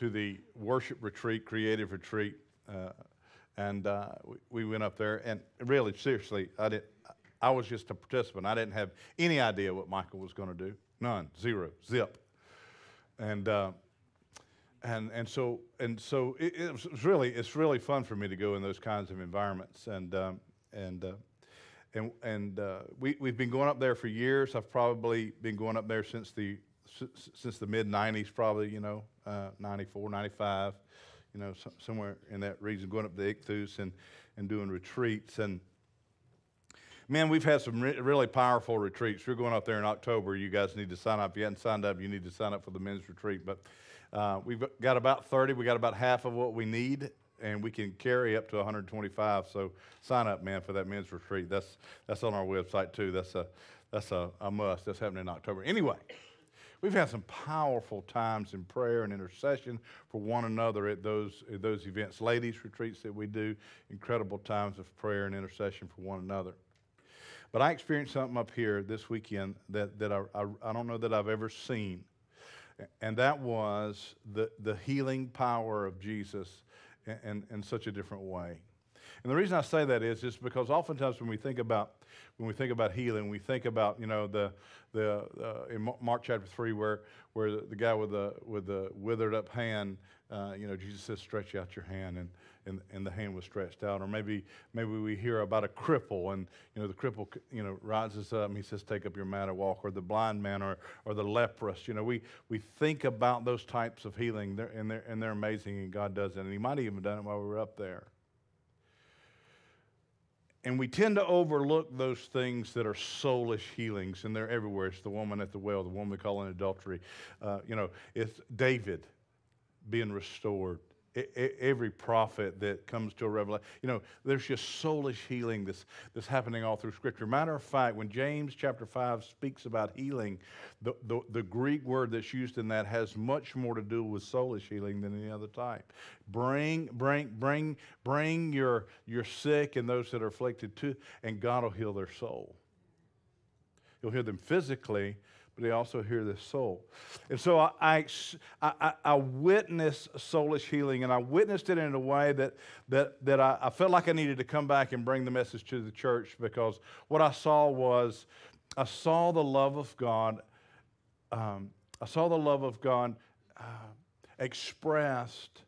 to the worship retreat, creative retreat, uh, and uh, we, we went up there. And really, seriously, I did. I was just a participant. I didn't have any idea what Michael was going to do. None, zero, zip. And uh, and and so and so it, it was really it's really fun for me to go in those kinds of environments. And um, and uh, and and uh, we we've been going up there for years. I've probably been going up there since the since the mid 90s, probably, you know, uh, 94, 95, you know, so, somewhere in that region, going up the Ichthus and, and doing retreats. And man, we've had some re- really powerful retreats. We're going up there in October. You guys need to sign up. If you haven't signed up, you need to sign up for the men's retreat. But uh, we've got about 30. We got about half of what we need, and we can carry up to 125. So sign up, man, for that men's retreat. That's that's on our website too. That's a that's a, a must. That's happening in October. Anyway. We've had some powerful times in prayer and intercession for one another at those, at those events. Ladies' retreats that we do, incredible times of prayer and intercession for one another. But I experienced something up here this weekend that, that I, I, I don't know that I've ever seen. And that was the, the healing power of Jesus in, in, in such a different way. And the reason I say that is just because oftentimes when we think about when we think about healing, we think about you know the the uh, in Mark chapter three where where the, guy with the with the withered up hand, uh, you know Jesus says stretch out your hand and, and and the hand was stretched out. Or maybe maybe we hear about a cripple and you know the cripple you know rises up and he says take up your mat and walk. Or the blind man or or the leprous. You know we we think about those types of healing and they're and they're amazing and God does it. And He might have even done it while we were up there. And we tend to overlook those things that are soulish healings, and they're everywhere. It's the woman at the well, the woman we call in adultery. Uh, you know, it's David being restored every prophet that comes to a revelation. You know, there's just soulish healing that's, that's happening all through Scripture. Matter of fact, when James chapter 5 speaks about healing, the, the, the, Greek word that's used in that has much more to do with soulish healing than any other type. Bring, bring, bring, bring your, your sick and those that are afflicted to, and God will heal their soul. He'll heal them physically, but they also hear the soul. And so I, I, I, I witnessed soulish healing, and I witnessed it in a way that, that, that I, I felt like I needed to come back and bring the message to the church because what I saw was I saw the love of God. Um, I saw the love of God uh, expressed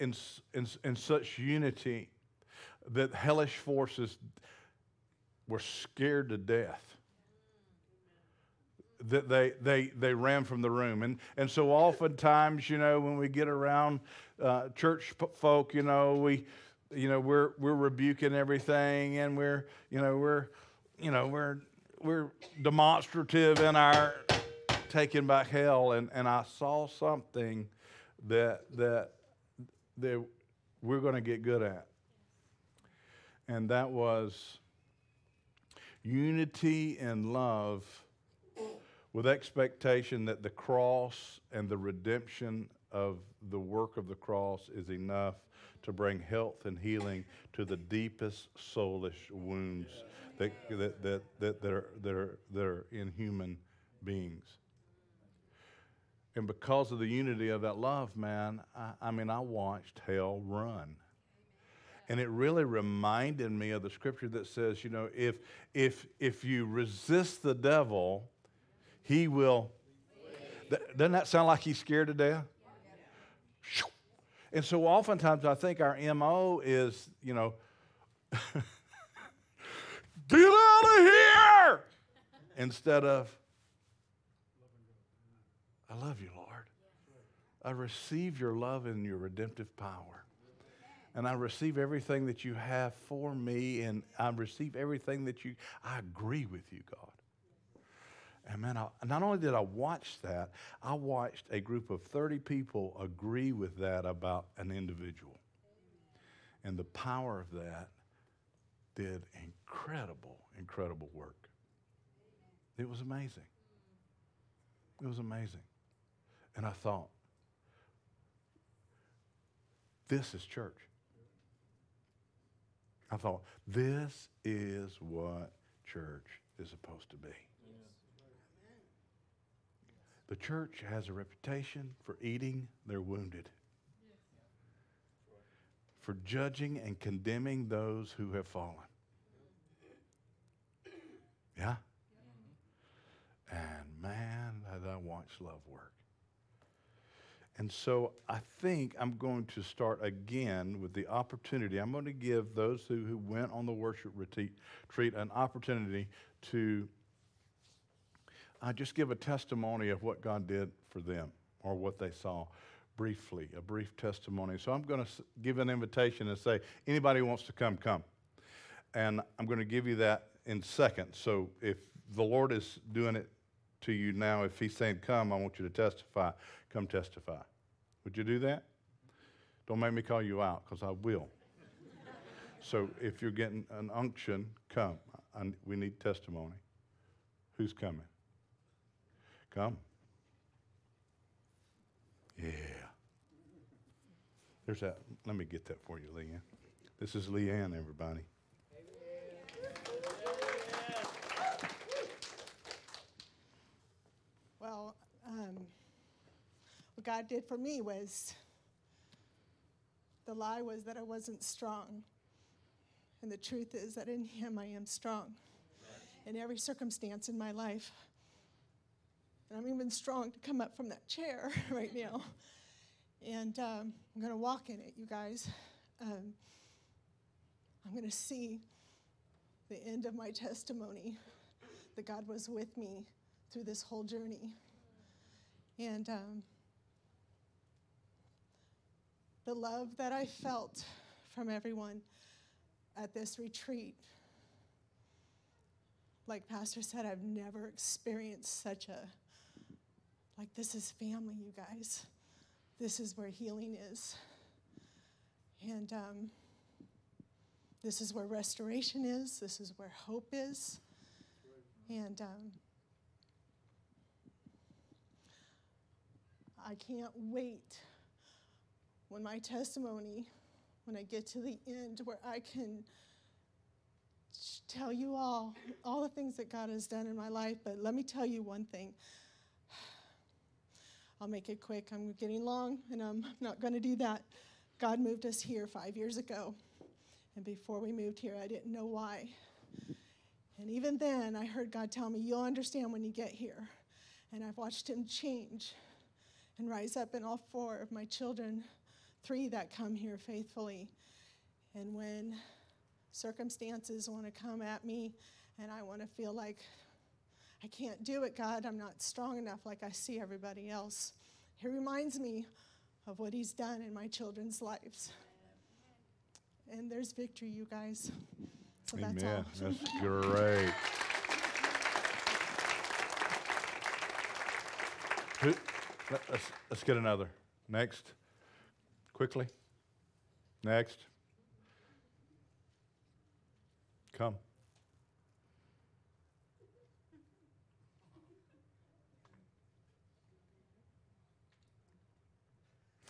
in, in, in such unity that hellish forces were scared to death that they, they, they ran from the room. And, and so oftentimes, you know, when we get around uh, church folk, you know, we, you know, we're, we're rebuking everything and we're, you know, we're, you know, we're, we're demonstrative in our taking back hell. And, and I saw something that, that, that we're going to get good at. And that was unity and love with expectation that the cross and the redemption of the work of the cross is enough to bring health and healing to the deepest soulish wounds that, that, that, that, that, are, that, are, that are in human beings. And because of the unity of that love, man, I, I mean, I watched hell run. And it really reminded me of the scripture that says, you know, if, if, if you resist the devil, he will. Doesn't that sound like he's scared to death? And so oftentimes I think our MO is, you know, get out of here instead of, I love you, Lord. I receive your love and your redemptive power. And I receive everything that you have for me, and I receive everything that you, I agree with you, God. And man, I, not only did I watch that, I watched a group of 30 people agree with that about an individual. And the power of that did incredible, incredible work. It was amazing. It was amazing. And I thought, this is church. I thought, this is what church is supposed to be. The church has a reputation for eating their wounded, for judging and condemning those who have fallen. Yeah? And man, that I watch love work. And so I think I'm going to start again with the opportunity. I'm going to give those who, who went on the worship retreat, an opportunity to uh, just give a testimony of what God did for them or what they saw briefly, a brief testimony. So I'm going to give an invitation and say, anybody wants to come, come. And I'm going to give you that in seconds. So if the Lord is doing it to you now, if He's saying, come, I want you to testify, come testify. Would you do that? Don't make me call you out because I will. so if you're getting an unction, come. I, we need testimony. Who's coming? Come. Yeah. There's that. Let me get that for you, Leanne. This is Leanne, everybody. Well, um, what God did for me was the lie was that I wasn't strong. And the truth is that in Him I am strong in every circumstance in my life. And I'm even strong to come up from that chair right now. And um, I'm going to walk in it, you guys. Um, I'm going to see the end of my testimony that God was with me through this whole journey. And um, the love that I felt from everyone at this retreat, like Pastor said, I've never experienced such a, like, this is family, you guys. This is where healing is. And um, this is where restoration is. This is where hope is. And um, I can't wait when my testimony, when I get to the end, where I can tell you all, all the things that God has done in my life. But let me tell you one thing. I'll make it quick. I'm getting long, and um, I'm not going to do that. God moved us here five years ago. And before we moved here, I didn't know why. And even then, I heard God tell me, You'll understand when you get here. And I've watched Him change and rise up in all four of my children, three that come here faithfully. And when circumstances want to come at me and I want to feel like I can't do it, God, I'm not strong enough like I see everybody else, He reminds me of what He's done in my children's lives. And there's victory, you guys. So Amen. That's, that's great. Let's, let's get another. Next. Quickly. Next. Come.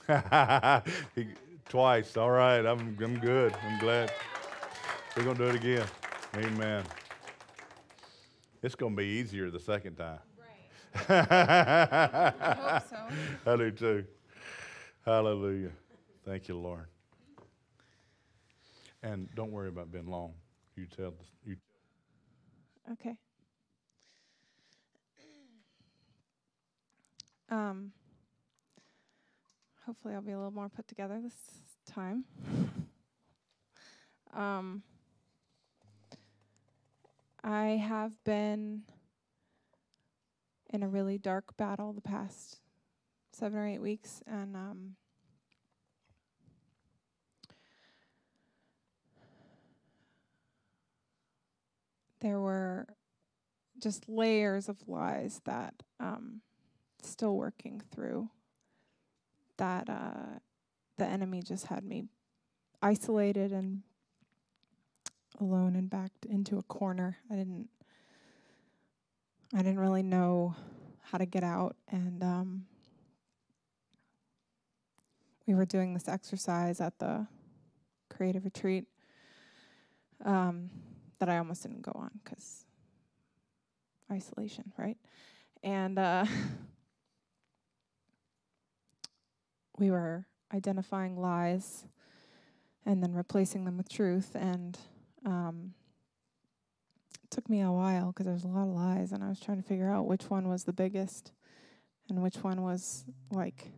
twice. All right. I'm, I'm good. I'm glad. We're going to do it again. Amen. It's going to be easier the second time. I hope so. I do too. Hallelujah. Thank you, Lord. And don't worry about being long. You tell the, you Okay. Um, hopefully, I'll be a little more put together this time. Um, I have been in a really dark battle the past seven or eight weeks, and um, there were just layers of lies that um, still working through that uh, the enemy just had me isolated and alone and backed into a corner. I didn't I didn't really know how to get out and um, we were doing this exercise at the creative retreat um, that I almost didn't go on because isolation, right? And uh, we were identifying lies and then replacing them with truth. And um, it took me a while because there's a lot of lies, and I was trying to figure out which one was the biggest and which one was like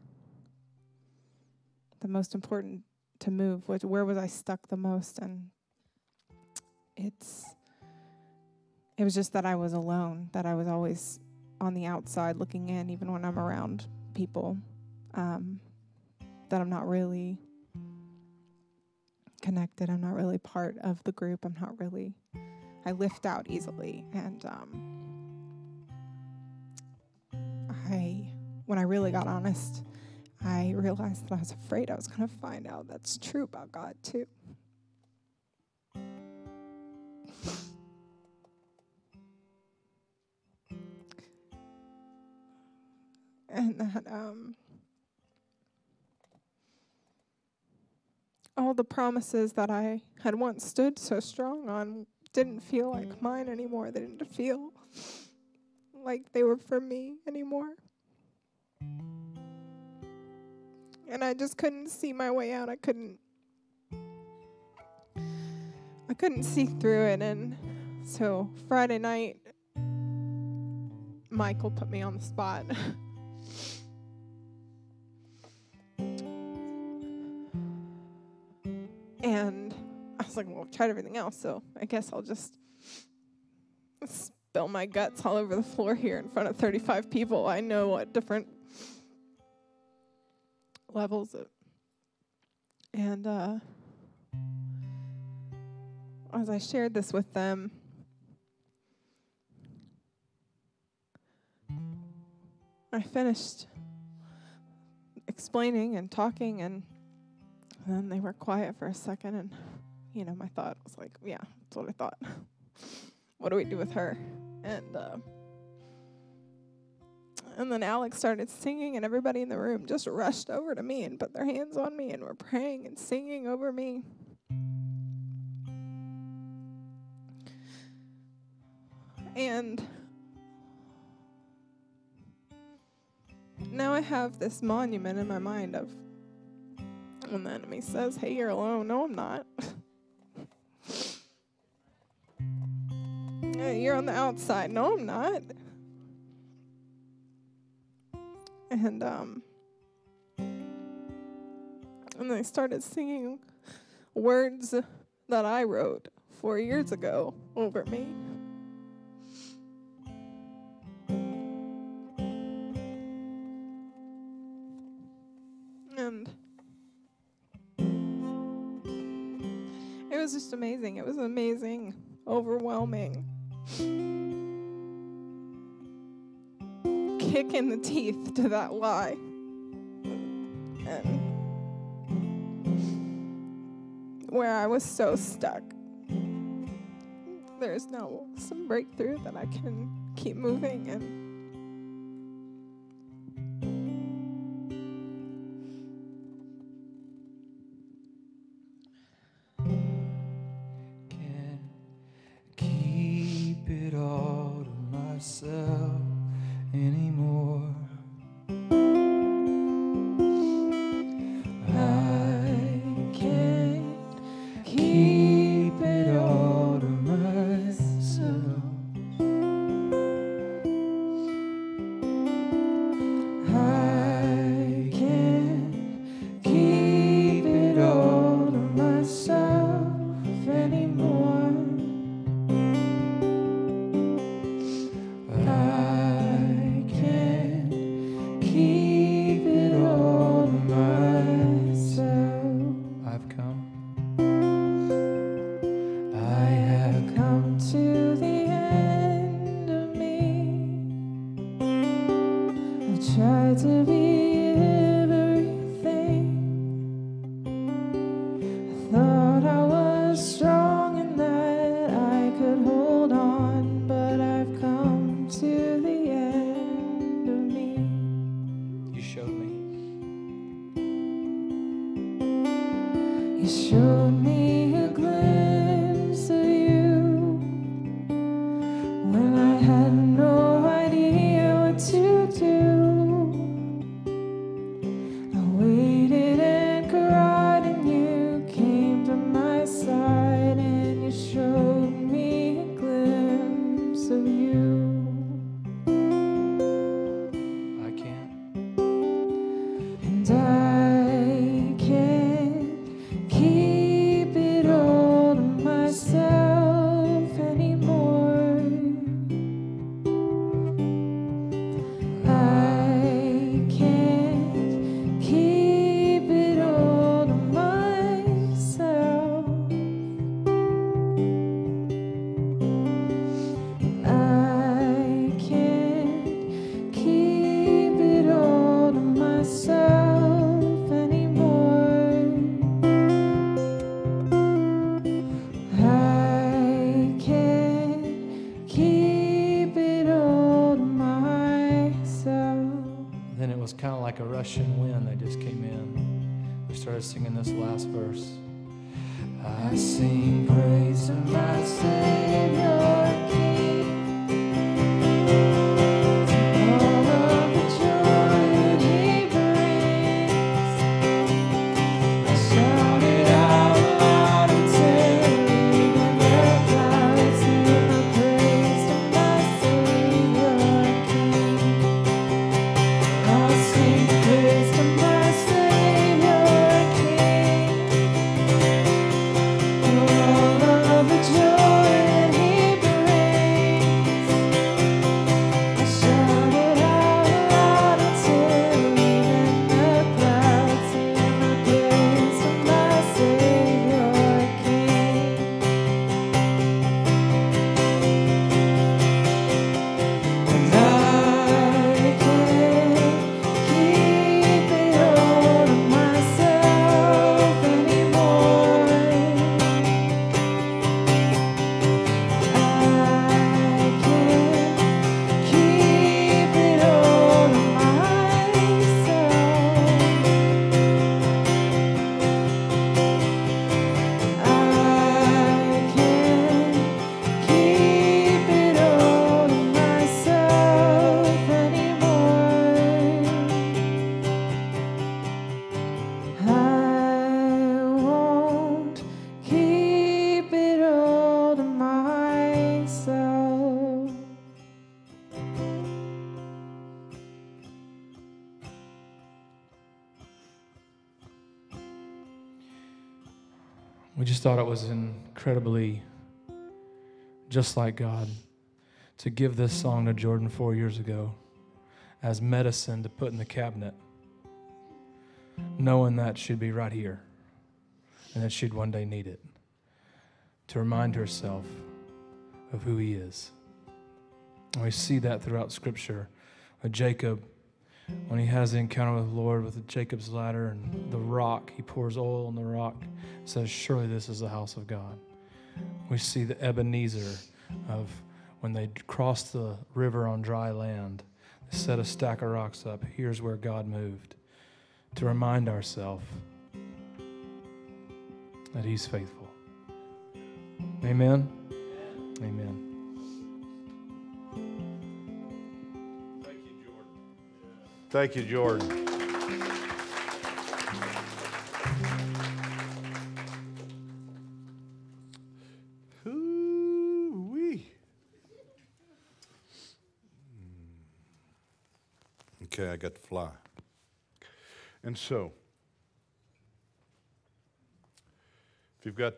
the most important to move. Which where was I stuck the most? And it's it was just that I was alone, that I was always on the outside looking in, even when I'm around people, um, that I'm not really connected. I'm not really part of the group. I'm not really, I lift out easily. And um, I, when I really got honest, I realized that I was afraid I was going to find out that's true about God too. and that um, all the promises that I had once stood so strong on didn't feel like mm. mine anymore. They didn't feel like they were for me anymore. And I just couldn't see my way out. I couldn't I couldn't see through it and so Friday night Michael put me on the spot. And I was like, well, I've tried everything else, so I guess I'll just spill my guts all over the floor here in front of 35 people. I know what different levels of. And uh, as I shared this with them, I finished explaining and talking and and then they were quiet for a second, and you know, my thought was like, yeah, that's what I thought. what do we do with her? And uh, and then Alex started singing, and everybody in the room just rushed over to me and put their hands on me and were praying and singing over me. And now I have this monument in my mind of when the enemy says, Hey, you're alone. No, I'm not. you're on the outside. No, I'm not. And um and they started singing words that I wrote four years ago over me. Just amazing. It was amazing, overwhelming. Kick in the teeth to that lie. And where I was so stuck. There's now some breakthrough that I can keep moving and verse. I sing praise to my Savior was incredibly just like God to give this song to Jordan four years ago as medicine to put in the cabinet, knowing that she'd be right here and that she'd one day need it to remind herself of who He is. And we see that throughout Scripture with Jacob. When he has the encounter with the Lord with Jacob's ladder and the rock, he pours oil on the rock, says, Surely this is the house of God. We see the Ebenezer of when they crossed the river on dry land, they set a stack of rocks up. Here's where God moved to remind ourselves that He's faithful. Amen. Amen. Thank you, Jordan. Ooh-wee. Hmm. Okay, I got to fly. And so, if you've got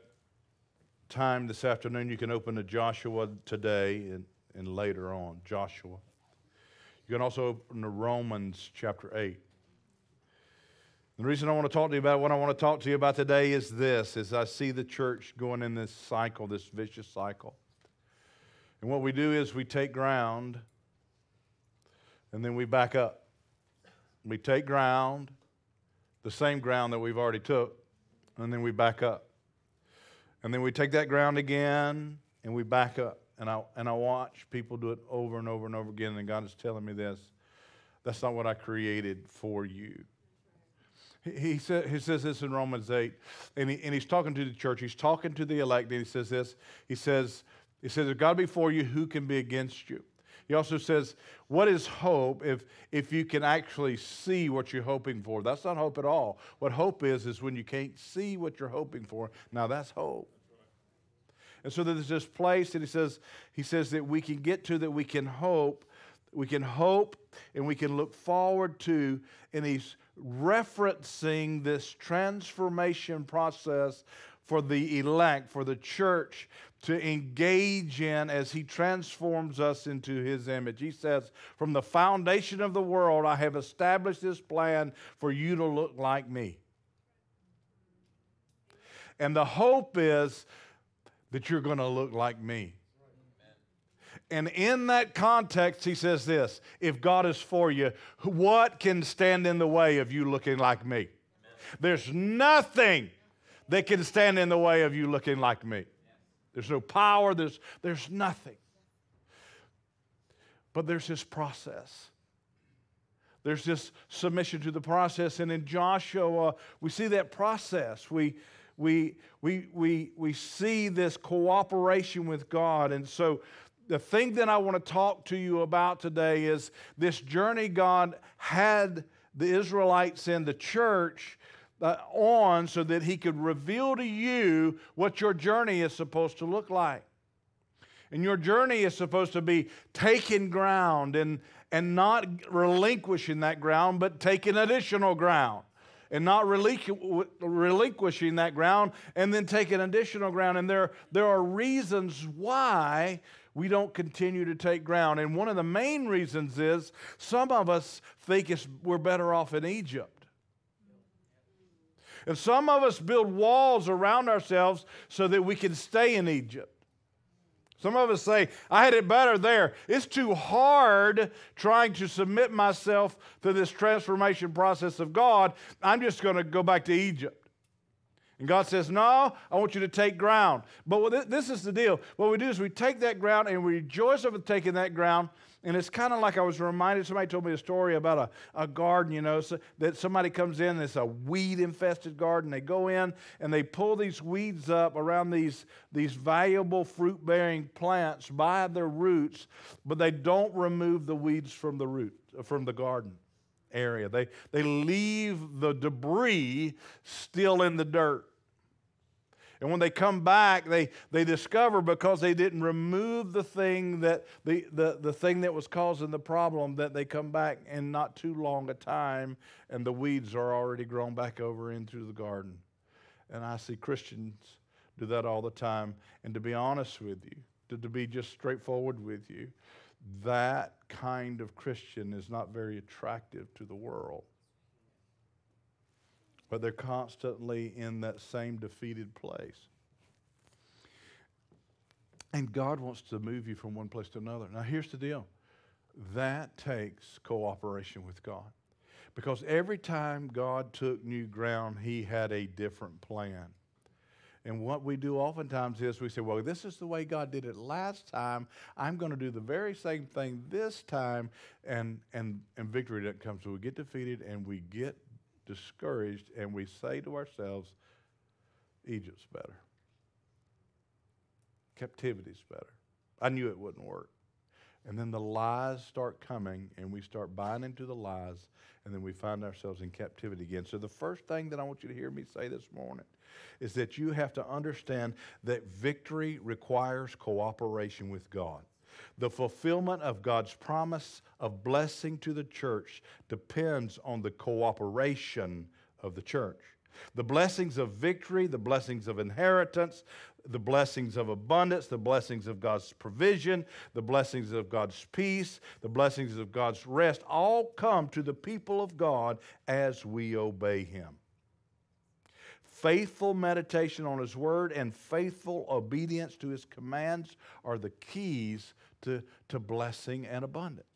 time this afternoon, you can open to Joshua today and, and later on. Joshua. You can also open to Romans chapter 8. The reason I want to talk to you about what I want to talk to you about today is this is I see the church going in this cycle, this vicious cycle. And what we do is we take ground and then we back up. We take ground, the same ground that we've already took, and then we back up. And then we take that ground again and we back up. And I, and I watch people do it over and over and over again. And God is telling me this that's not what I created for you. He, he, he says this in Romans 8, and, he, and he's talking to the church. He's talking to the elect, and he says this. He says, he says, if God be for you, who can be against you? He also says, What is hope if, if you can actually see what you're hoping for? That's not hope at all. What hope is, is when you can't see what you're hoping for. Now that's hope. And so there's this place that he says, he says that we can get to that we can hope, we can hope and we can look forward to, and he's referencing this transformation process for the elect, for the church to engage in as he transforms us into his image. He says, From the foundation of the world, I have established this plan for you to look like me. And the hope is that you're going to look like me. And in that context, he says this if God is for you, what can stand in the way of you looking like me? There's nothing that can stand in the way of you looking like me. There's no power, there's, there's nothing. But there's this process. there's this submission to the process. And in Joshua, we see that process. We, we, we, we, we see this cooperation with God. And so, the thing that I want to talk to you about today is this journey God had the Israelites in the church uh, on so that He could reveal to you what your journey is supposed to look like. And your journey is supposed to be taking ground and, and not relinquishing that ground, but taking additional ground. And not relinquishing that ground and then taking additional ground. And there, there are reasons why we don't continue to take ground. And one of the main reasons is some of us think we're better off in Egypt. And some of us build walls around ourselves so that we can stay in Egypt. Some of us say, I had it better there. It's too hard trying to submit myself to this transformation process of God. I'm just going to go back to Egypt. And God says, No, I want you to take ground. But this is the deal. What we do is we take that ground and we rejoice over taking that ground. And it's kind of like I was reminded, somebody told me a story about a, a garden, you know, so that somebody comes in, it's a weed infested garden. They go in and they pull these weeds up around these, these valuable fruit bearing plants by their roots, but they don't remove the weeds from the root, from the garden area. They, they leave the debris still in the dirt. And when they come back, they, they discover because they didn't remove the thing that the, the, the thing that was causing the problem, that they come back in not too long a time and the weeds are already grown back over into the garden. And I see Christians do that all the time. And to be honest with you, to, to be just straightforward with you, that kind of Christian is not very attractive to the world but they're constantly in that same defeated place. And God wants to move you from one place to another. Now, here's the deal that takes cooperation with God. Because every time God took new ground, He had a different plan. And what we do oftentimes is we say, well, this is the way God did it last time. I'm going to do the very same thing this time. And, and, and victory doesn't come. So we get defeated and we get discouraged and we say to ourselves, Egypt's better. Captivity's better. I knew it wouldn't work. And then the lies start coming, and we start buying into the lies, and then we find ourselves in captivity again. So, the first thing that I want you to hear me say this morning is that you have to understand that victory requires cooperation with God. The fulfillment of God's promise of blessing to the church depends on the cooperation of the church. The blessings of victory, the blessings of inheritance, the blessings of abundance, the blessings of God's provision, the blessings of God's peace, the blessings of God's rest all come to the people of God as we obey Him. Faithful meditation on His Word and faithful obedience to His commands are the keys to, to blessing and abundance.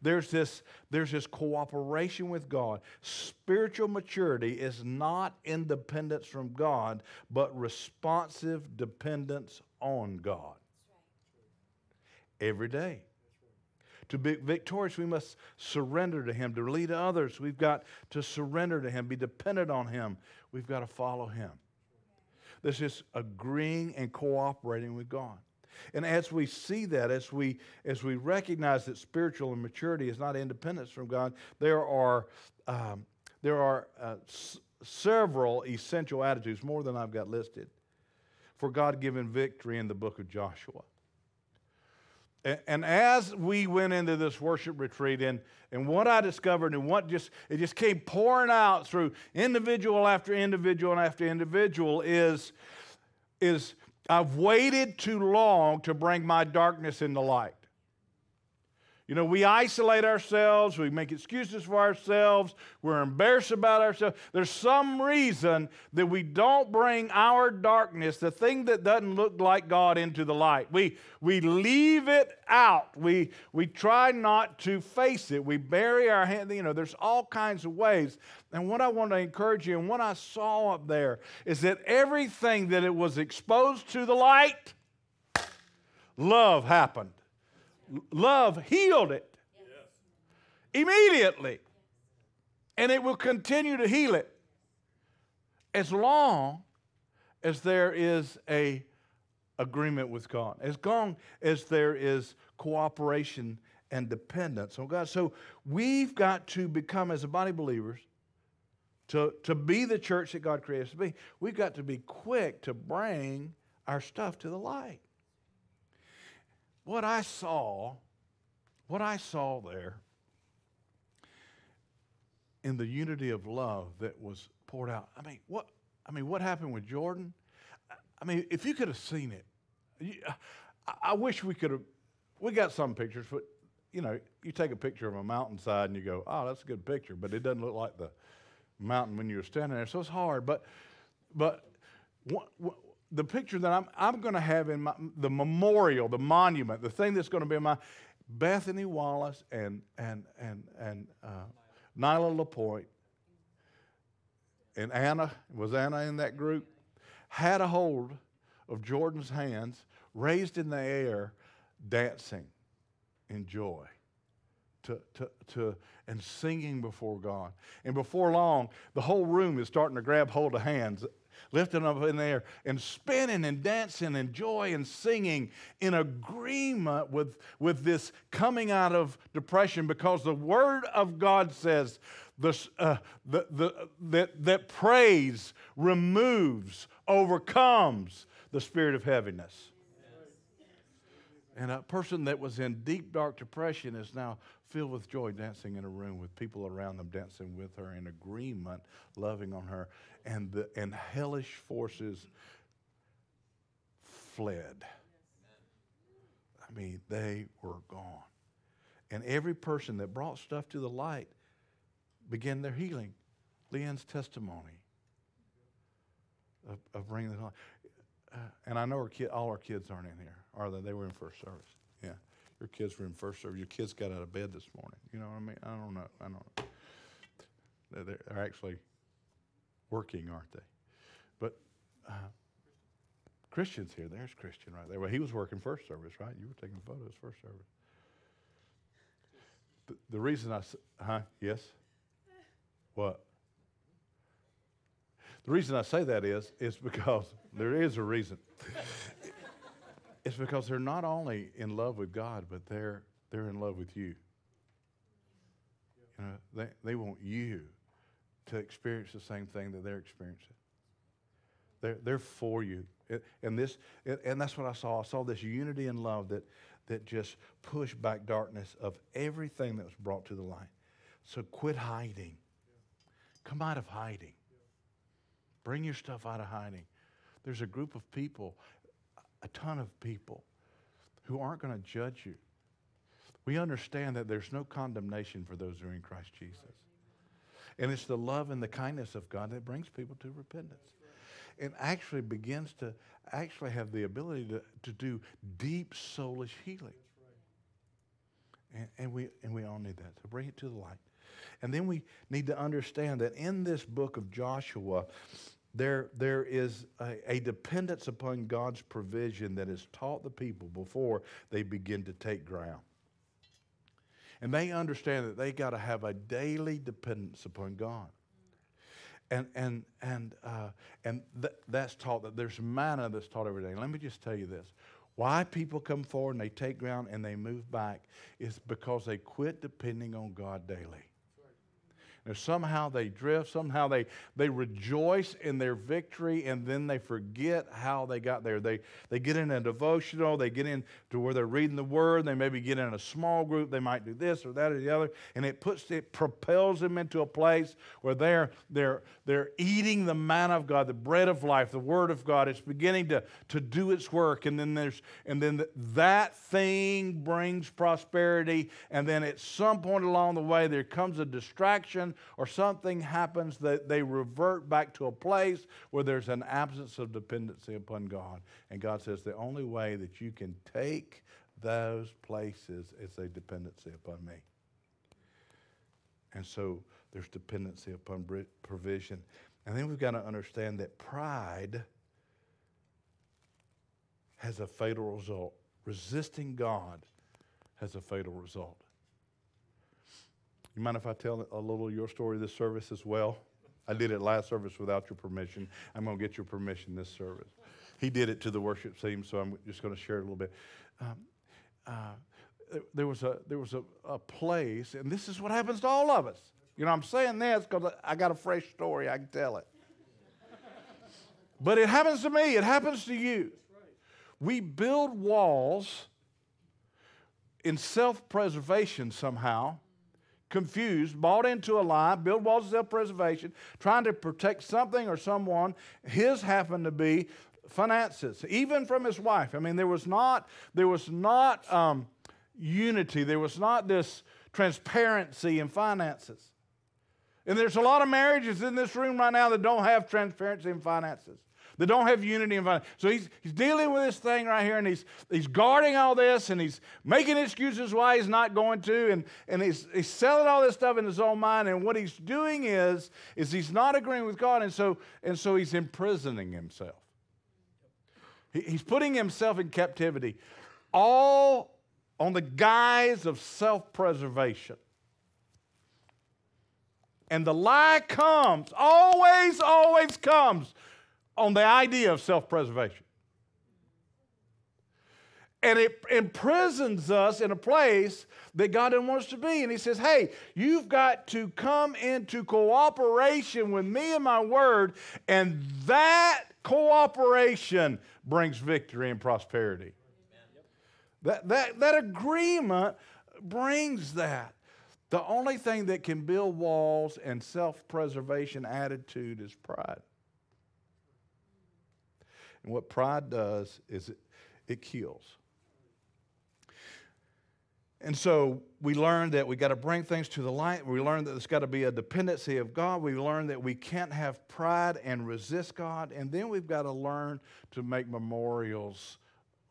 There's this, there's this cooperation with God. Spiritual maturity is not independence from God, but responsive dependence on God. Every day. To be victorious, we must surrender to Him. To lead others, we've got to surrender to Him, be dependent on Him. We've got to follow Him. This is agreeing and cooperating with God. And as we see that, as we, as we recognize that spiritual maturity is not independence from God, there are, um, there are uh, s- several essential attitudes, more than I've got listed, for God given victory in the book of Joshua. And, and as we went into this worship retreat, and, and what I discovered, and what just it just came pouring out through individual after individual and after individual, is, is I've waited too long to bring my darkness into light. You know, we isolate ourselves, we make excuses for ourselves, we're embarrassed about ourselves. There's some reason that we don't bring our darkness, the thing that doesn't look like God, into the light. We, we leave it out. We, we try not to face it. We bury our hand. You know, there's all kinds of ways. And what I want to encourage you, and what I saw up there, is that everything that it was exposed to the light, love happened. Love healed it. immediately. And it will continue to heal it as long as there is a agreement with God, as long as there is cooperation and dependence on God. So we've got to become, as a body of believers, to, to be the church that God created us to be, we've got to be quick to bring our stuff to the light. What I saw, what I saw there in the unity of love that was poured out. I mean, what I mean, what happened with Jordan? I mean, if you could have seen it, you, I, I wish we could have. We got some pictures, but you know, you take a picture of a mountainside and you go, "Oh, that's a good picture," but it doesn't look like the mountain when you're standing there. So it's hard. But, but the picture that I'm I'm going to have in my, the memorial, the monument, the thing that's going to be in my Bethany Wallace and and and and uh, Nyla Lapointe and Anna was Anna in that group had a hold of Jordan's hands, raised in the air, dancing in joy. To, to, to, and singing before God. And before long, the whole room is starting to grab hold of hands, lifting up in the air, and spinning and dancing and joy and singing in agreement with, with this coming out of depression because the Word of God says the, uh, the, the, that, that praise removes, overcomes the spirit of heaviness. And a person that was in deep, dark depression is now filled with joy, dancing in a room with people around them dancing with her in agreement, loving on her. And, the, and hellish forces fled. I mean, they were gone. And every person that brought stuff to the light began their healing. Leanne's testimony of, of bringing the light. Uh, and I know our kid, all our kids aren't in here, are they? They were in first service. Your kids were in first service. Your kids got out of bed this morning. You know what I mean? I don't know. I don't know. They're, they're actually working, aren't they? But uh, Christian's here. There's Christian right there. Well, he was working first service, right? You were taking photos first service. The, the reason I, huh? Yes? What? The reason I say that is, is because there is a reason. it's because they're not only in love with God, but they're, they're in love with you. You know, they, they want you to experience the same thing that they're experiencing. They're, they're for you. And, this, and that's what I saw. I saw this unity and love that, that just pushed back darkness of everything that was brought to the light. So quit hiding. Come out of hiding. Bring your stuff out of hiding. There's a group of people, a ton of people, who aren't going to judge you. We understand that there's no condemnation for those who are in Christ Jesus. And it's the love and the kindness of God that brings people to repentance. And actually begins to actually have the ability to, to do deep soulish healing. And, and, we, and we all need that. So bring it to the light. And then we need to understand that in this book of Joshua, there, there is a, a, dependence upon God's provision that is taught the people before they begin to take ground. And they understand that they got to have a daily dependence upon God. And, and, and, uh, and th- that's taught that there's manna that's taught every day. Let me just tell you this. Why people come forward and they take ground and they move back is because they quit depending on God daily. And somehow they drift, somehow they, they rejoice in their victory, and then they forget how they got there. They, they get in a devotional, they get into where they're reading the word, they maybe get in a small group, they might do this or that or the other, and it puts it propels them into a place where they're they're they're eating the manna of God, the bread of life, the word of God. It's beginning to, to do its work, and then there's and then that thing brings prosperity, and then at some point along the way there comes a distraction or something happens that they revert back to a place where there's an absence of dependency upon God. And God says the only way that you can take those places is a dependency upon me. And so there's dependency upon provision. And then we've got to understand that pride has a fatal result. Resisting God has a fatal result. You mind if I tell a little of your story this service as well? I did it last service without your permission. I'm going to get your permission this service. He did it to the worship team, so I'm just going to share it a little bit. Um, uh, there was a there was a, a place, and this is what happens to all of us. You know, I'm saying this because I got a fresh story. I can tell it. But it happens to me. It happens to you. We build walls in self-preservation somehow confused, bought into a lie, build walls of self preservation, trying to protect something or someone. His happened to be finances, even from his wife. I mean, there was not, there was not um, unity, there was not this transparency in finances. And there's a lot of marriages in this room right now that don't have transparency in finances. They don't have unity in finance. So he's, he's dealing with this thing right here, and he's, he's guarding all this, and he's making excuses why he's not going to, and, and he's, he's selling all this stuff in his own mind. And what he's doing is, is he's not agreeing with God, and so, and so he's imprisoning himself. He, he's putting himself in captivity, all on the guise of self preservation. And the lie comes, always, always comes on the idea of self preservation. And it imprisons us in a place that God didn't want us to be. And He says, Hey, you've got to come into cooperation with me and my word, and that cooperation brings victory and prosperity. That, that, that agreement brings that. The only thing that can build walls and self preservation attitude is pride. And what pride does is it, it kills. And so we learn that we got to bring things to the light. We learn that there's got to be a dependency of God. We learn that we can't have pride and resist God. And then we've got to learn to make memorials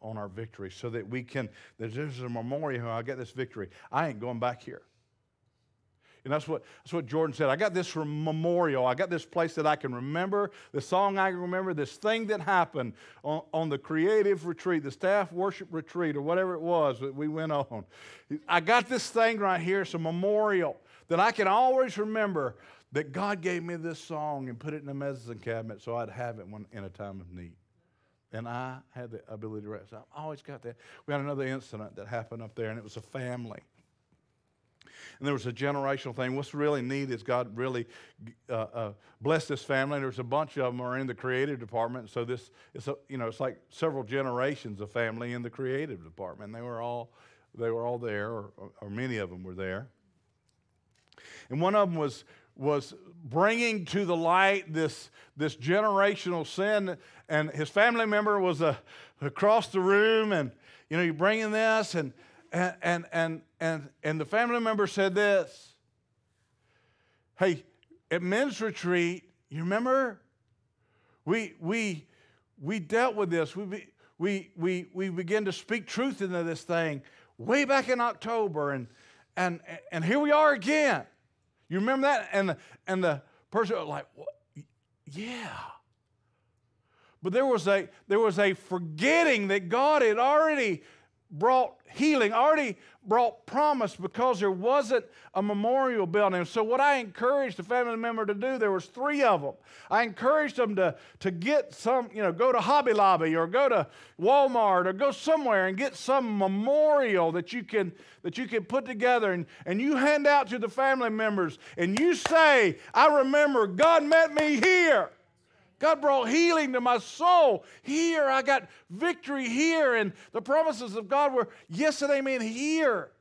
on our victory so that we can, there's a memorial, I get this victory. I ain't going back here. And that's what, that's what Jordan said. I got this memorial. I got this place that I can remember, the song I can remember, this thing that happened on, on the creative retreat, the staff worship retreat, or whatever it was that we went on. I got this thing right here. It's a memorial that I can always remember that God gave me this song and put it in the medicine cabinet so I'd have it when, in a time of need. And I had the ability to rest. I've always got that. We had another incident that happened up there, and it was a family and there was a generational thing. What's really neat is God really uh, uh, blessed this family. There's a bunch of them are in the creative department, so this it's a, you know it's like several generations of family in the creative department. They were all they were all there, or, or many of them were there. And one of them was was bringing to the light this, this generational sin. And his family member was uh, across the room, and you know, you're bringing this, and and, and, and, and, and the family member said this Hey, at men's retreat, you remember? We, we, we dealt with this. We, we, we, we began to speak truth into this thing way back in October, and, and, and here we are again. You remember that? And the, and the person was like, yeah. But there was, a, there was a forgetting that God had already brought healing, already brought promise because there wasn't a memorial building. So what I encouraged the family member to do, there was three of them. I encouraged them to, to get some, you know, go to Hobby Lobby or go to Walmart or go somewhere and get some memorial that you can that you can put together and, and you hand out to the family members and you say, I remember God met me here. God brought healing to my soul. Here, I got victory here. And the promises of God were yes and amen here.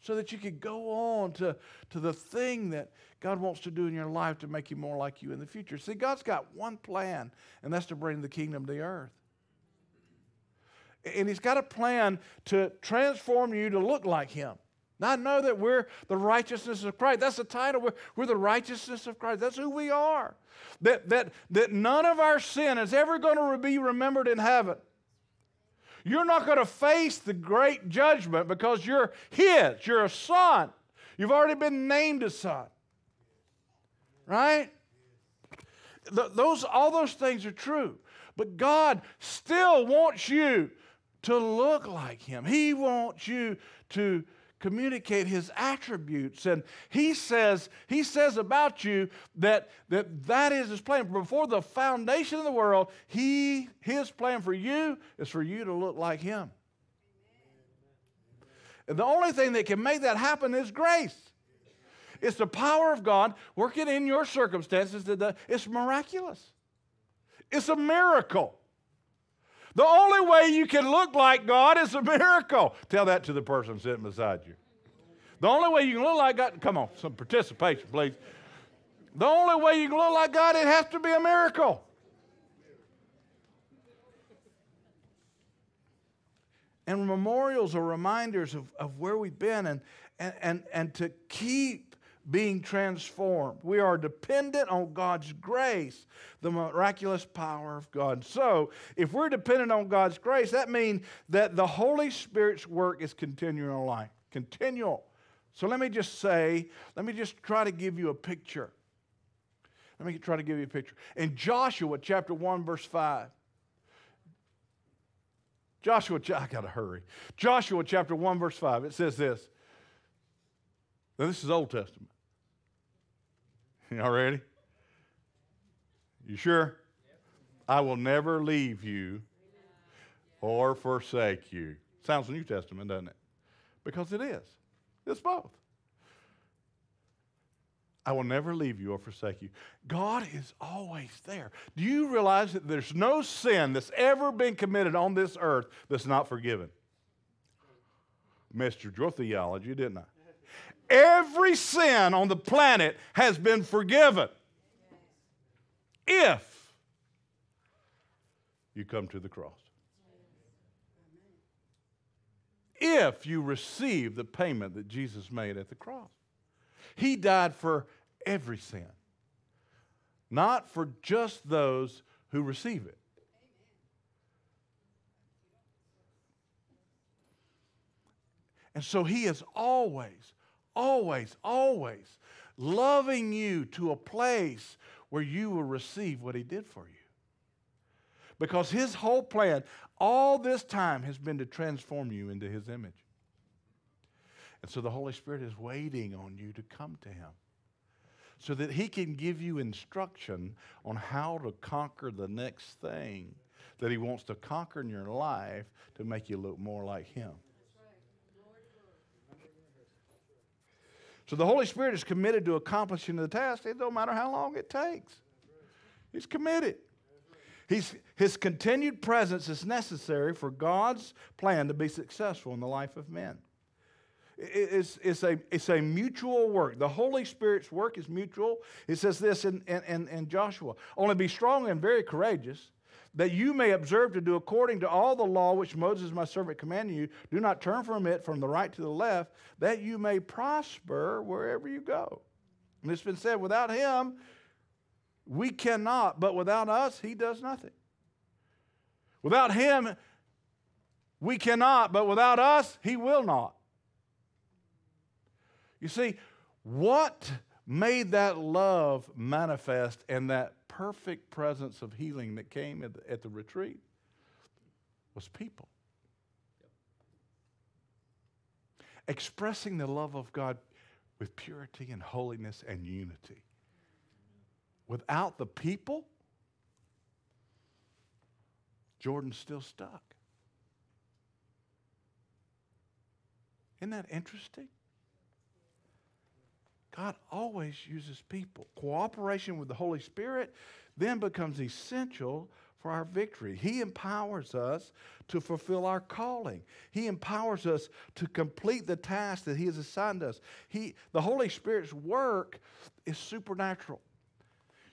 So that you could go on to, to the thing that God wants to do in your life to make you more like you in the future. See, God's got one plan, and that's to bring the kingdom to the earth. And He's got a plan to transform you to look like Him. I know that we're the righteousness of Christ. That's the title. We're, we're the righteousness of Christ. That's who we are. That, that, that none of our sin is ever going to be remembered in heaven. You're not going to face the great judgment because you're His. You're a son. You've already been named a son. Right? those, all those things are true. But God still wants you to look like Him. He wants you to communicate his attributes. And he says he says about you that that that is his plan. Before the foundation of the world he his plan for you is for you to look like him. And the only thing that can make that happen is grace. It's the power of god working in your circumstances that it's miraculous. It's a miracle the only way you can look like God is a miracle. Tell that to the person sitting beside you. The only way you can look like God, come on, some participation, please. The only way you can look like God, it has to be a miracle. And memorials are reminders of, of where we've been and, and, and, and to keep being transformed. We are dependent on God's grace, the miraculous power of God. So, if we're dependent on God's grace, that means that the Holy Spirit's work is continuing in life. Continual. So, let me just say, let me just try to give you a picture. Let me try to give you a picture. In Joshua chapter 1, verse 5, Joshua, I got to hurry. Joshua chapter 1, verse 5, it says this. Now, this is Old Testament. Y'all ready? You sure? I will never leave you or forsake you. Sounds New Testament, doesn't it? Because it is. It's both. I will never leave you or forsake you. God is always there. Do you realize that there's no sin that's ever been committed on this earth that's not forgiven? Messed your theology, didn't I? Every sin on the planet has been forgiven. If you come to the cross. If you receive the payment that Jesus made at the cross. He died for every sin, not for just those who receive it. And so he is always, always, always loving you to a place where you will receive what He did for you. Because His whole plan, all this time, has been to transform you into His image. And so the Holy Spirit is waiting on you to come to Him so that He can give you instruction on how to conquer the next thing that He wants to conquer in your life to make you look more like Him. So the Holy Spirit is committed to accomplishing the task. It don't matter how long it takes. He's committed. He's, his continued presence is necessary for God's plan to be successful in the life of men. It's, it's, a, it's a mutual work. The Holy Spirit's work is mutual. It says this in, in, in Joshua Only be strong and very courageous that you may observe to do according to all the law which Moses my servant commanded you. Do not turn from it from the right to the left, that you may prosper wherever you go. And it's been said, without him, we cannot, but without us, he does nothing. Without him, we cannot, but without us, he will not. You see, what made that love manifest and that perfect presence of healing that came at the, at the retreat was people. Expressing the love of God with purity and holiness and unity. Without the people, Jordan's still stuck. Isn't that interesting? God always uses people. Cooperation with the Holy Spirit then becomes essential for our victory. He empowers us to fulfill our calling. He empowers us to complete the task that He has assigned us. He, the Holy Spirit's work is supernatural.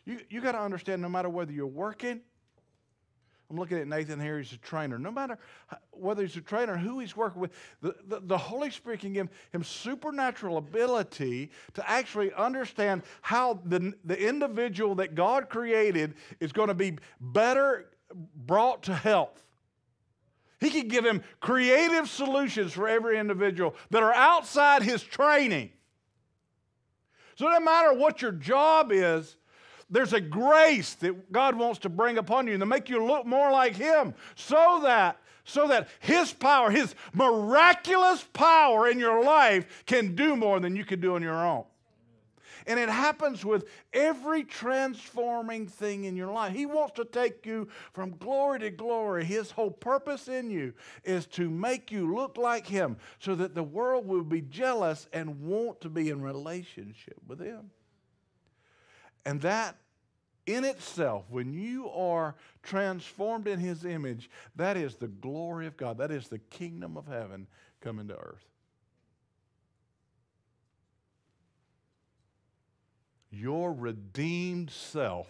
You, you got to understand no matter whether you're working I'm looking at Nathan here. He's a trainer. No matter whether he's a trainer, who he's working with, the, the, the, Holy Spirit can give him supernatural ability to actually understand how the, the individual that God created is going to be better brought to health. He can give him creative solutions for every individual that are outside his training. So, no matter what your job is, there's a grace that God wants to bring upon you and to make you look more like Him so that, so that His power, His miraculous power in your life can do more than you could do on your own. And it happens with every transforming thing in your life. He wants to take you from glory to glory. His whole purpose in you is to make you look like Him so that the world will be jealous and want to be in relationship with Him. And that in itself, when you are transformed in His image, that is the glory of God. That is the kingdom of heaven coming to earth. Your redeemed self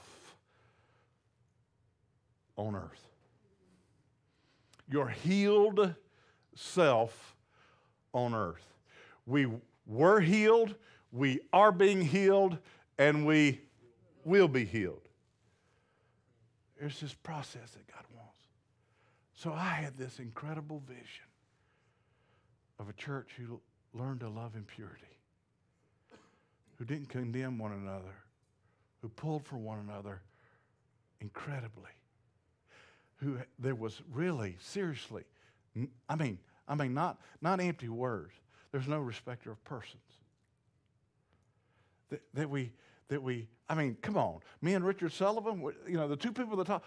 on earth. Your healed self on earth. We were healed, we are being healed, and we will be healed. There's this process that God wants. So I had this incredible vision of a church who learned to love in purity, who didn't condemn one another, who pulled for one another incredibly, who there was really, seriously, I mean, I mean, not, not empty words. There's no respecter of persons. That, that we, that we, I mean, come on. Me and Richard Sullivan, you know, the two people that talk,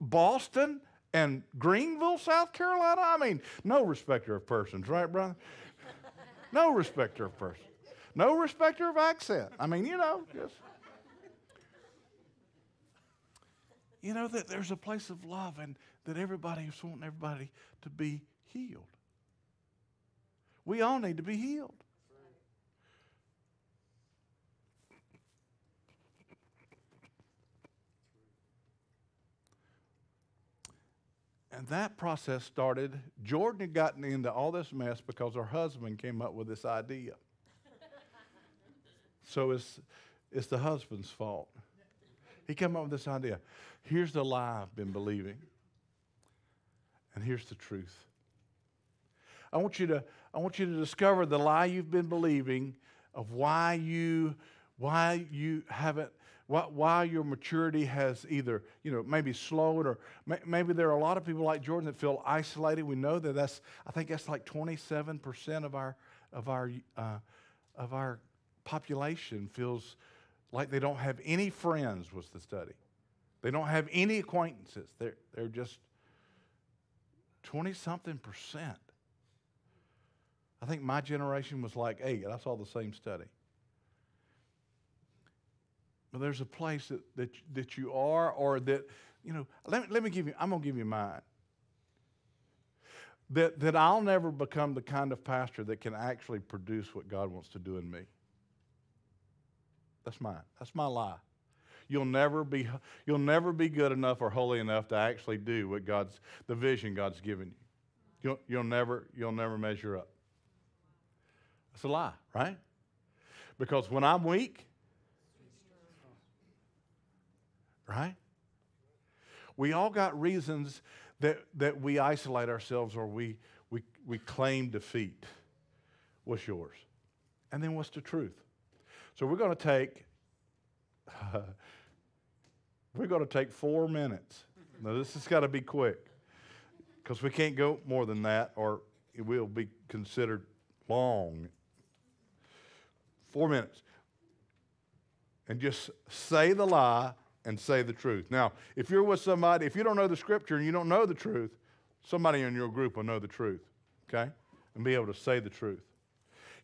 Boston and Greenville, South Carolina. I mean, no respecter of persons, right, brother? No respecter of persons. No respecter of accent. I mean, you know, just. You know that there's a place of love and that everybody is wanting everybody to be healed. We all need to be healed. And that process started. Jordan had gotten into all this mess because her husband came up with this idea. so it's, it's the husband's fault. He came up with this idea. Here's the lie I've been believing, and here's the truth. I want you to, I want you to discover the lie you've been believing of why you, why you haven't why your maturity has either, you know, maybe slowed or maybe there are a lot of people like Jordan that feel isolated. We know that that's, I think that's like 27% of our, of our, uh, of our population feels like they don't have any friends was the study. They don't have any acquaintances. They're, they're just 20 something percent. I think my generation was like eight. I saw the same study. But there's a place that, that, that you are, or that, you know, let me, let me give you, I'm going to give you mine. That, that I'll never become the kind of pastor that can actually produce what God wants to do in me. That's mine. That's my lie. You'll never be, you'll never be good enough or holy enough to actually do what God's, the vision God's given you. You'll, you'll, never, you'll never measure up. That's a lie, right? Because when I'm weak, right? We all got reasons that, that we isolate ourselves or we, we, we claim defeat. What's yours? And then what's the truth? So we're going to take uh, we're going to take four minutes. Now this has got to be quick because we can't go more than that or it will be considered long. Four minutes. And just say the lie and say the truth. Now, if you're with somebody, if you don't know the scripture and you don't know the truth, somebody in your group will know the truth, okay? And be able to say the truth.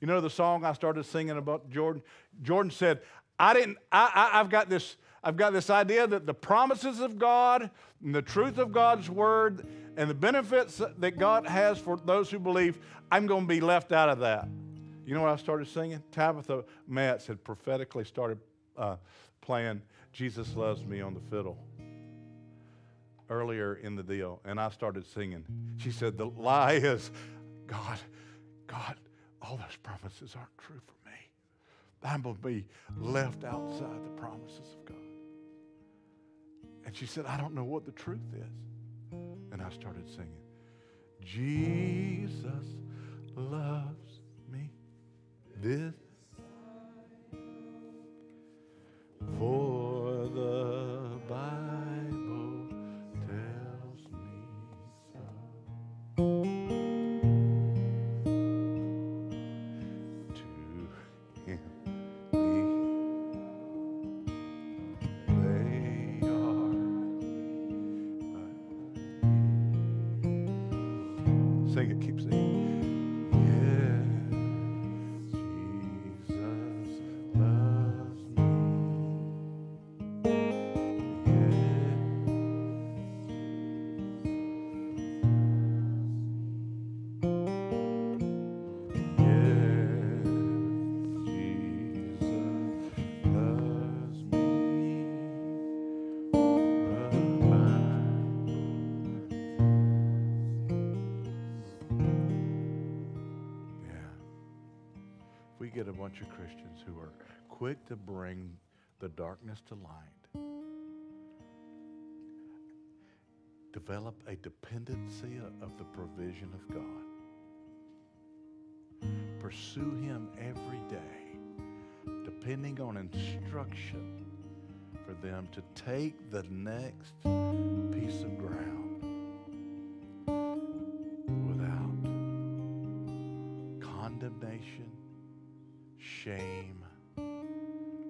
You know the song I started singing about Jordan? Jordan said, I didn't, I, I, have got this, I've got this idea that the promises of God and the truth of God's word and the benefits that God has for those who believe, I'm going to be left out of that. You know what I started singing? Tabitha Metz had prophetically started uh, playing Jesus Loves Me on the fiddle earlier in the deal, and I started singing. She said, The lie is, God, God, all those promises aren't true for me. I'm going to be left outside the promises of God. And she said, I don't know what the truth is. And I started singing, Jesus loves me. This bunch of Christians who are quick to bring the darkness to light, develop a dependency of the provision of God, pursue Him every day, depending on instruction for them to take the next piece of ground without condemnation, shame,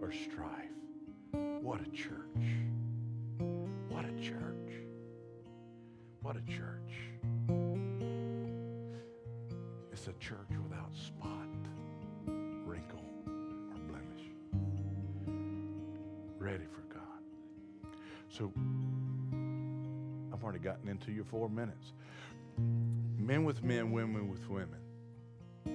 or strife. What a church! What a church! What a church! It's a church without spot, wrinkle, or blemish. Ready for God. So, I've already gotten into your four minutes. Men with men, women with women.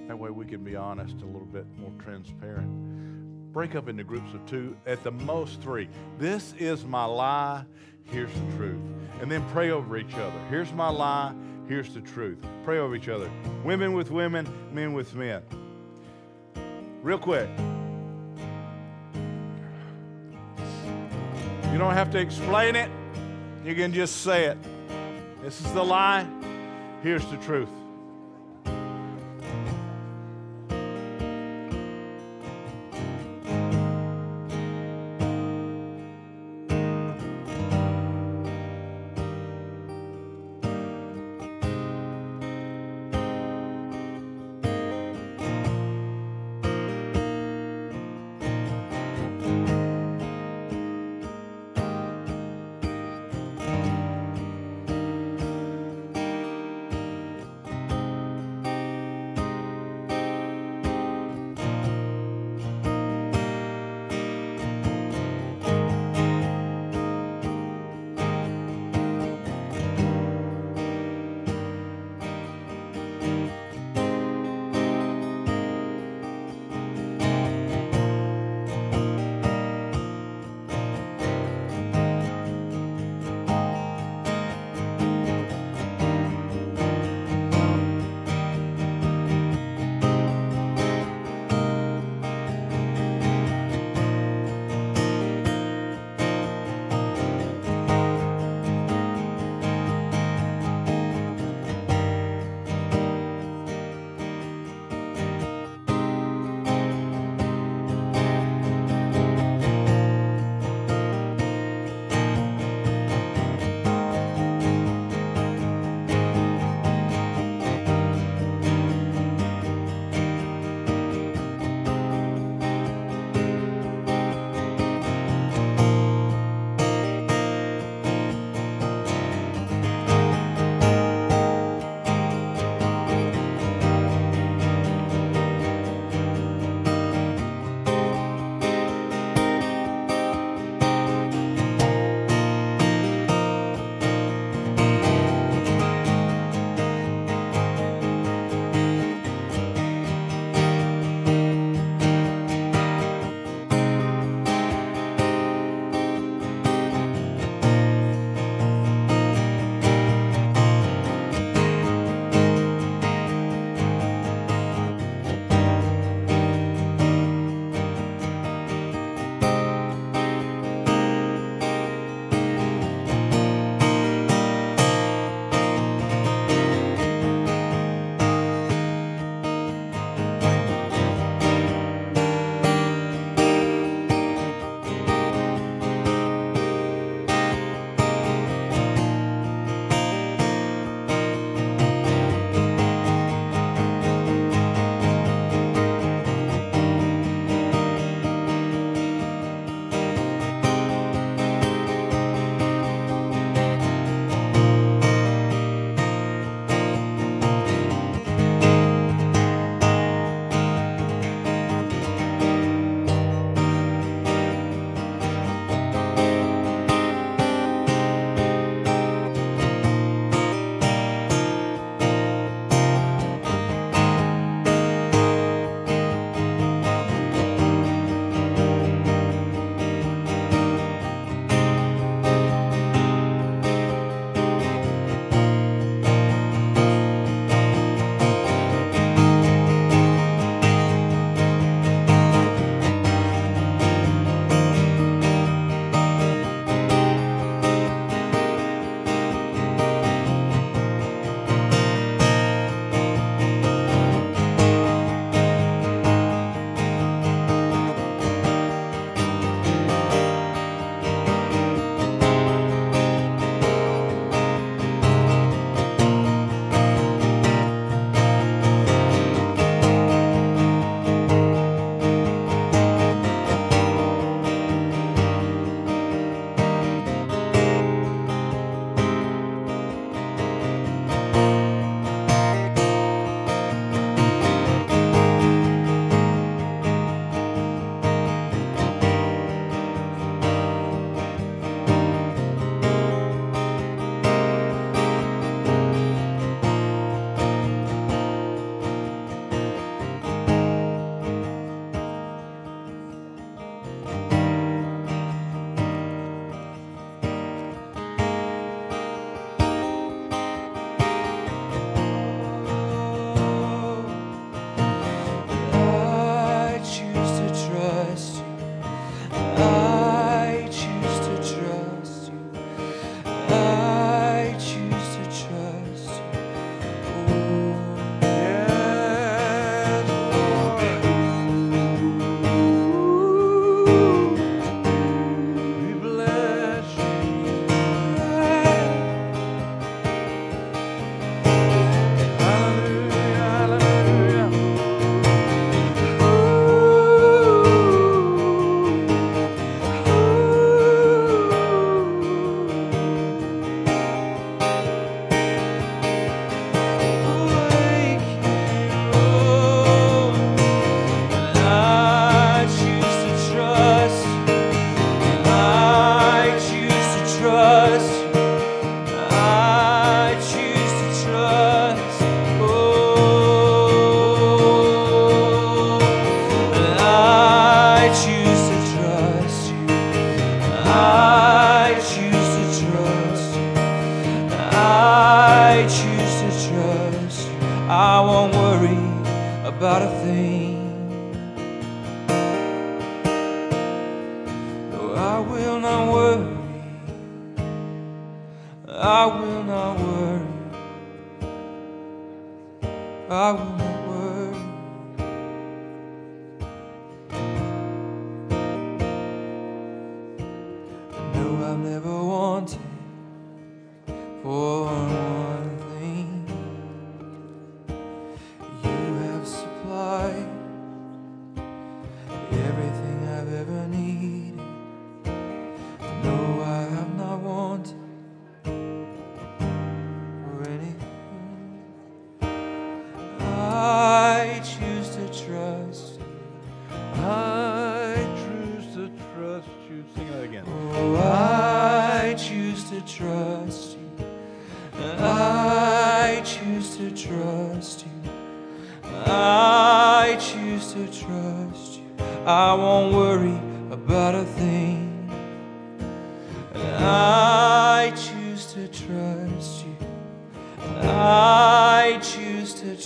That way we can be honest, a little bit more transparent. Break up into groups of two, at the most three. This is my lie, here's the truth. And then pray over each other. Here's my lie, here's the truth. Pray over each other. Women with women, men with men. Real quick. You don't have to explain it, you can just say it. This is the lie, here's the truth.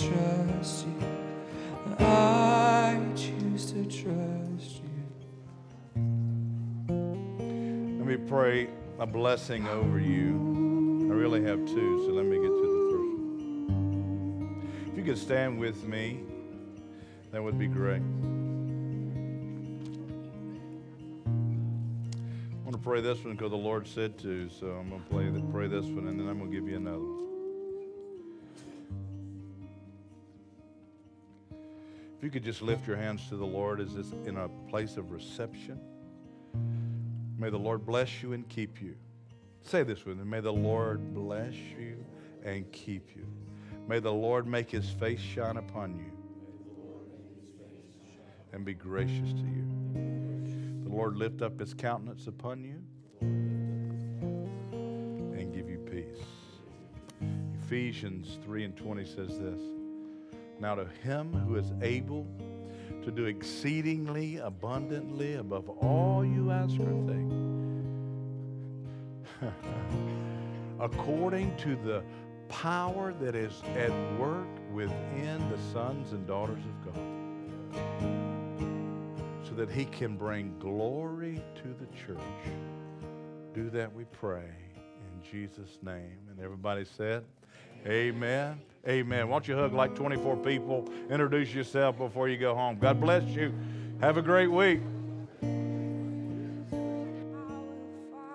Trust you. I choose to trust you. Let me pray a blessing over you. I really have two, so let me get to the first one. If you could stand with me, that would be great. I want to pray this one because the Lord said to, so I'm going to play pray this one, and then I'm going to give you another one. If you could just lift your hands to the Lord, is this in a place of reception? May the Lord bless you and keep you. Say this with me. May the Lord bless you and keep you. May the Lord make his face shine upon you and be gracious to you. The Lord lift up his countenance upon you and give you peace. Ephesians 3 and 20 says this Now to him who is able to do exceedingly abundantly above all you ask or think, according to the power that is at work within the sons and daughters of God, so that he can bring glory to the church. Do that, we pray, in Jesus' name. And everybody said, Amen. Amen. Why don't you hug like 24 people? Introduce yourself before you go home. God bless you. Have a great week.